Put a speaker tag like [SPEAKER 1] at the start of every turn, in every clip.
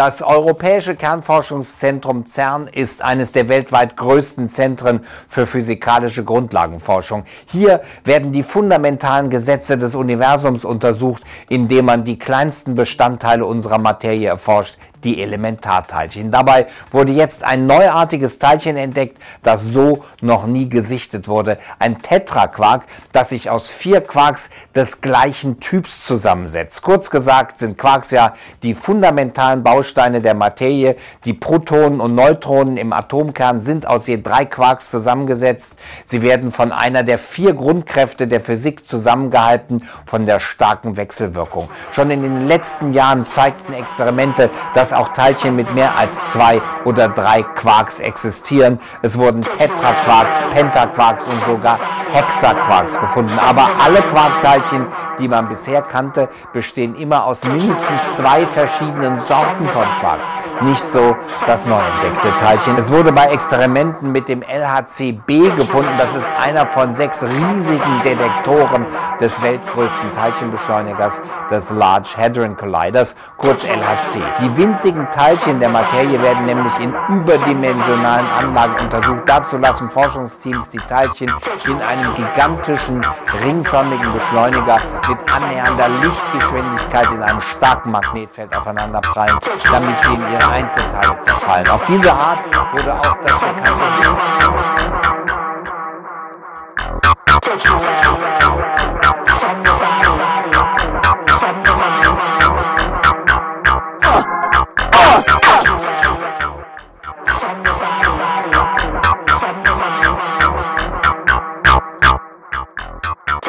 [SPEAKER 1] Das Europäische Kernforschungszentrum CERN ist eines der weltweit größten Zentren für physikalische Grundlagenforschung. Hier werden die fundamentalen Gesetze des Universums untersucht, indem man die kleinsten Bestandteile unserer Materie erforscht, die Elementarteilchen. Dabei wurde jetzt ein neuartiges Teilchen entdeckt, das so noch nie gesichtet wurde. Ein Tetraquark, das sich aus vier Quarks des gleichen Typs zusammensetzt. Kurz gesagt sind Quarks ja die fundamentalen Bausteine der Materie. Die Protonen und Neutronen im Atomkern sind aus je drei Quarks zusammengesetzt. Sie werden von einer der vier Grundkräfte der Physik zusammengehalten, von der starken Wechselwirkung. Schon in den letzten Jahren zeigten Experimente, dass dass auch Teilchen mit mehr als zwei oder drei Quarks existieren. Es wurden Tetraquarks, Pentaquarks und sogar Hexaquarks gefunden. Aber alle Quarkteilchen, die man bisher kannte, bestehen immer aus mindestens zwei verschiedenen Sorten von Quarks. Nicht so das neu entdeckte Teilchen. Es wurde bei Experimenten mit dem LHCb gefunden. Das ist einer von sechs riesigen Detektoren des weltgrößten Teilchenbeschleunigers des Large Hadron Colliders, kurz LHC. Die winzigen Teilchen der Materie werden nämlich in überdimensionalen Anlagen untersucht. Dazu lassen Forschungsteams die Teilchen in einem gigantischen ringförmigen Beschleuniger mit annähernder Lichtgeschwindigkeit in einem starken Magnetfeld aufeinander prallen, damit sie in ihre Einzelteile zerfallen. Auf diese Art wurde auch das bekannte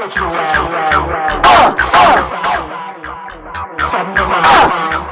[SPEAKER 2] Take away. Send them out.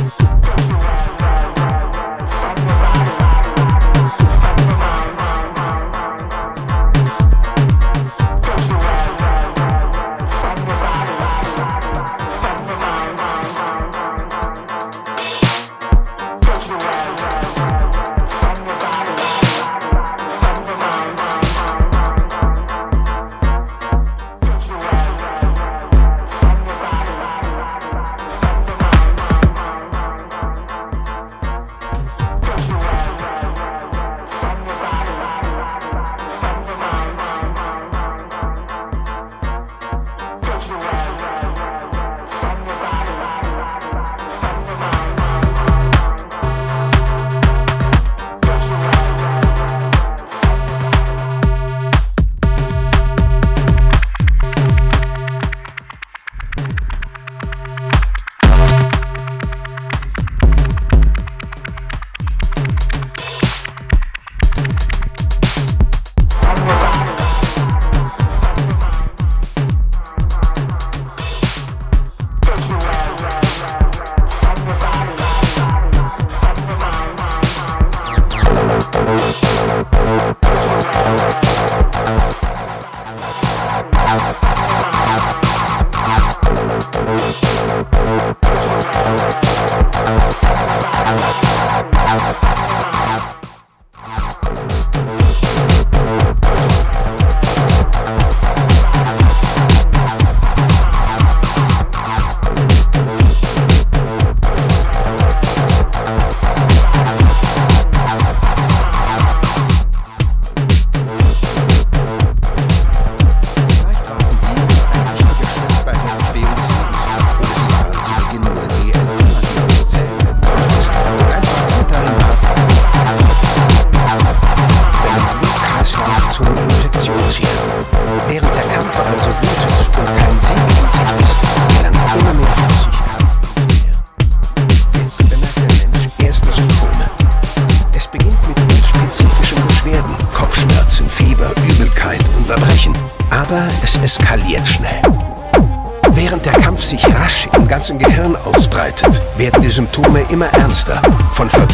[SPEAKER 2] Compromise. Compromise. Compromise.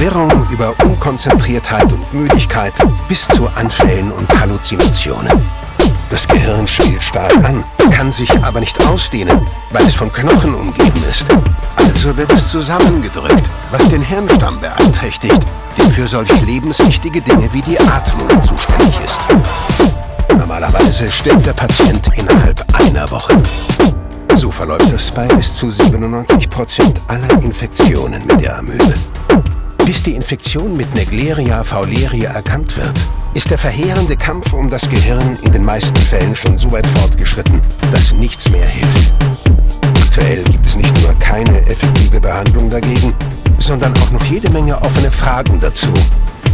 [SPEAKER 2] Verwirrung über Unkonzentriertheit und Müdigkeit bis zu Anfällen und Halluzinationen. Das Gehirn spielt stark an, kann sich aber nicht ausdehnen, weil es von Knochen umgeben ist. Also wird es zusammengedrückt, was den Hirnstamm beeinträchtigt, der für solch lebenswichtige Dinge wie die Atmung zuständig ist. Normalerweise stirbt der Patient innerhalb einer Woche. So verläuft es bei bis zu 97 Prozent aller Infektionen mit der Amöbe. Bis die Infektion mit Negleria fauleria erkannt wird, ist der verheerende Kampf um das Gehirn in den meisten Fällen schon so weit fortgeschritten, dass nichts mehr hilft. Aktuell gibt es nicht nur keine effektive Behandlung dagegen, sondern auch noch jede Menge offene Fragen dazu,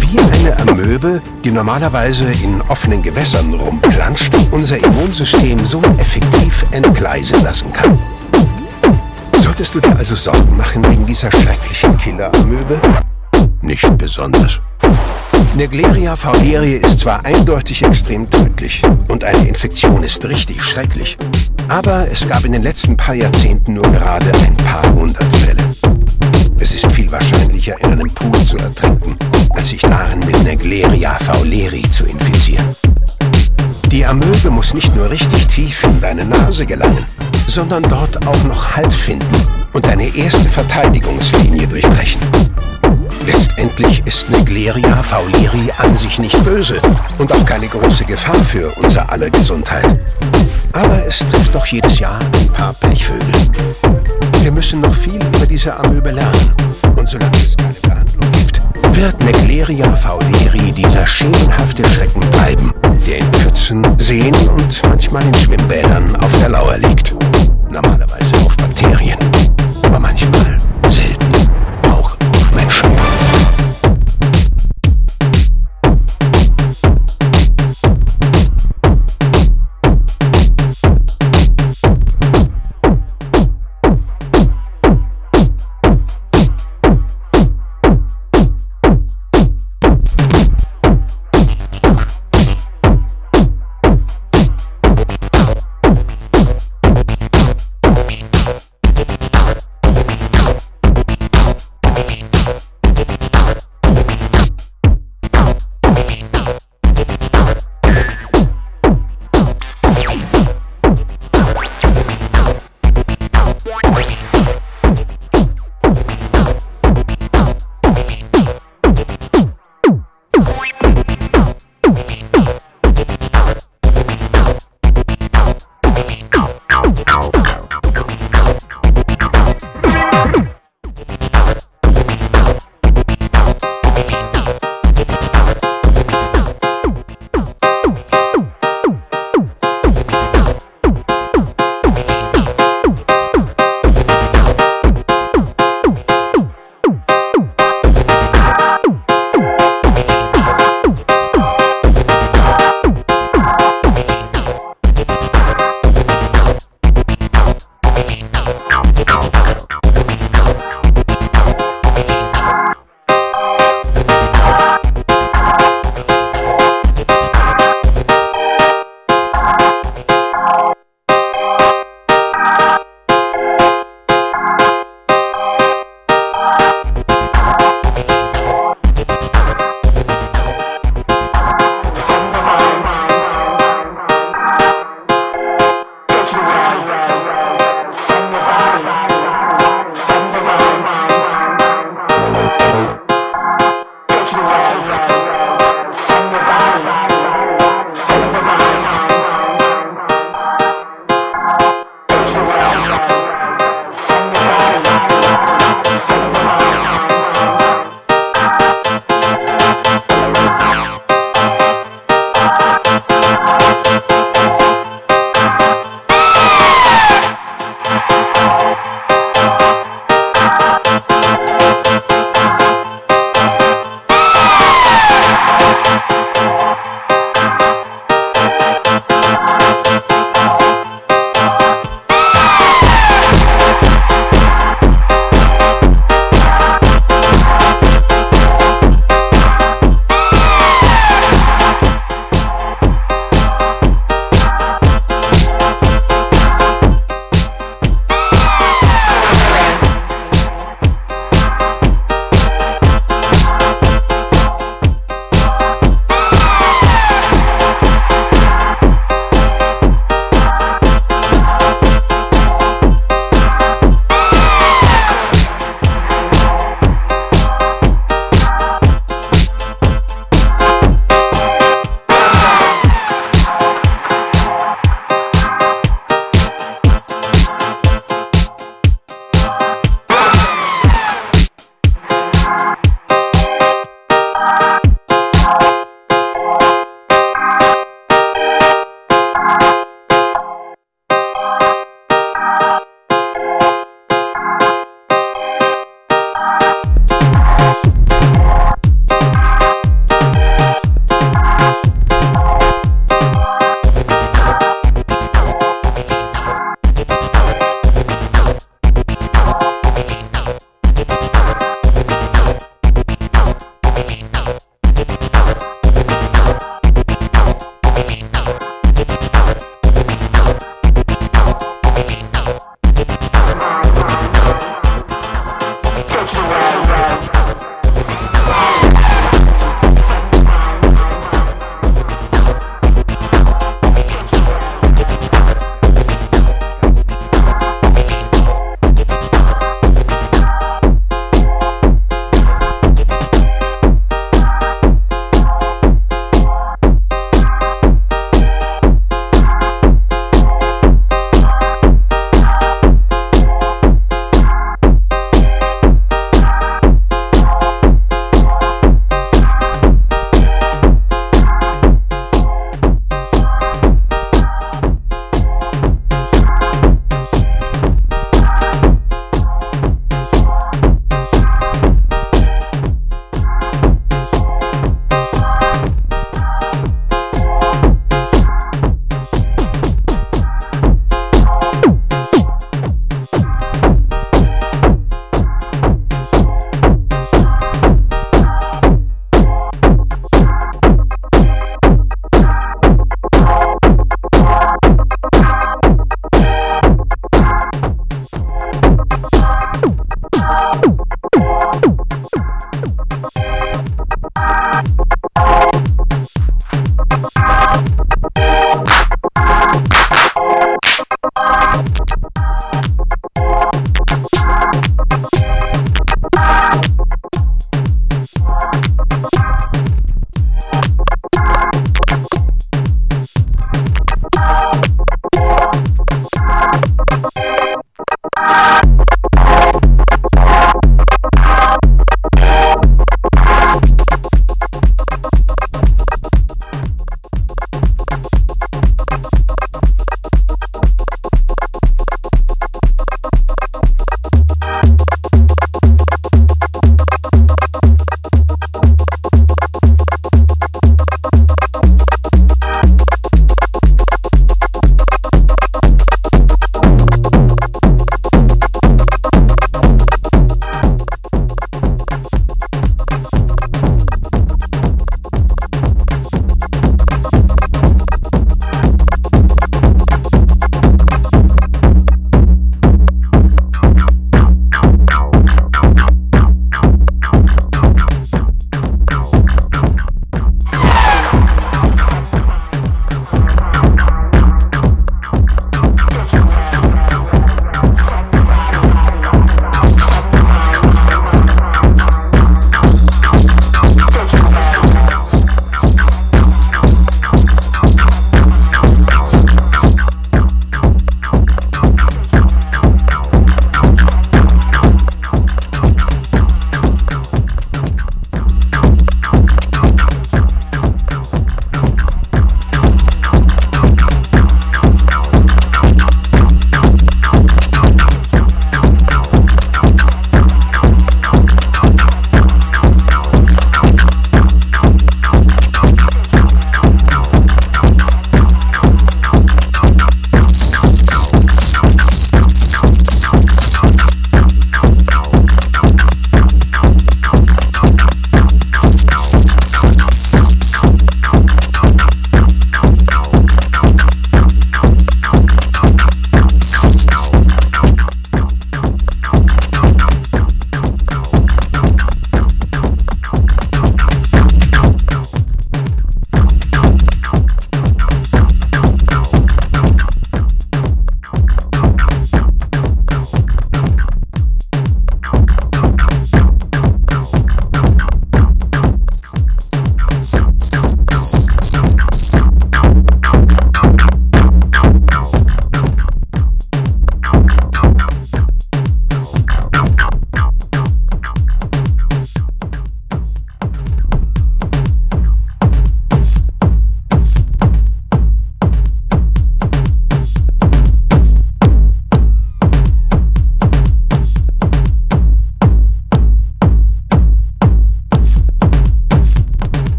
[SPEAKER 2] wie eine Amöbe, die normalerweise in offenen Gewässern rumplanscht, unser Immunsystem so effektiv entgleisen lassen kann. Solltest du dir also Sorgen machen wegen dieser schrecklichen Killer-Amöbe? Nicht besonders. Negleria faulerie ist zwar eindeutig extrem tödlich und eine Infektion ist richtig schrecklich, aber es gab in den letzten paar Jahrzehnten nur gerade ein paar hundert Fälle. Es ist viel wahrscheinlicher, in einem Pool zu ertrinken, als sich darin mit Negleria fauleri zu infizieren. Die Amöbe muss nicht nur richtig tief in deine Nase gelangen, sondern dort auch noch Halt finden und eine erste Verteidigungslinie durchbrechen. Letztendlich ist Negleria fauleri an sich nicht böse und auch keine große Gefahr für unser aller Gesundheit. Aber es trifft doch jedes Jahr ein paar Pechvögel. Wir müssen noch viel über diese Amöbe lernen. Und solange es keine Behandlung gibt, wird Negleria fauleri dieser schemenhafte Schrecken bleiben, der in Pfützen, Seen und manchmal in Schwimmbädern auf der Lauer liegt. Normalerweise auf Bakterien, aber manchmal selten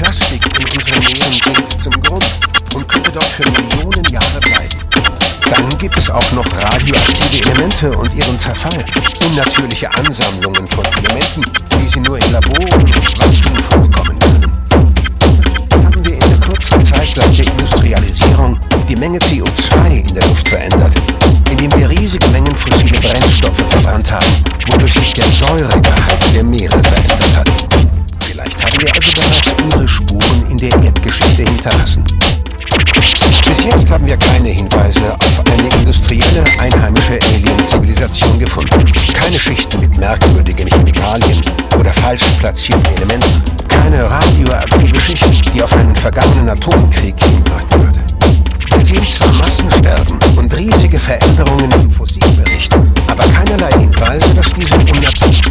[SPEAKER 2] Plastik in unseren Meeren sinkt zum Grund und könnte dort für Millionen Jahre bleiben. Dann gibt es auch noch radioaktive Elemente und ihren Zerfall. Unnatürliche Ansammlungen von Elementen, wie sie nur in Laboren und Waffen vorkommen können. Haben wir in der kurzen Zeit seit der Industrialisierung die Menge CO2 in der Luft verändert, indem wir riesige Mengen fossile Brennstoffe verbrannt haben, wodurch sich der Säuregehalt der Meere verändert hat. Vielleicht haben wir also bereits unsere Spuren in der Erdgeschichte hinterlassen. Bis jetzt haben wir keine Hinweise auf eine industrielle einheimische Alien-Zivilisation gefunden. Keine Schichten mit merkwürdigen Chemikalien oder falsch platzierten Elementen. Keine radioaktive Schicht, die auf einen vergangenen Atomkrieg hindeuten würde. Wir sehen zwar Massensterben und riesige Veränderungen im Fossilbericht, aber keinerlei Hinweise, dass diese unnatürlich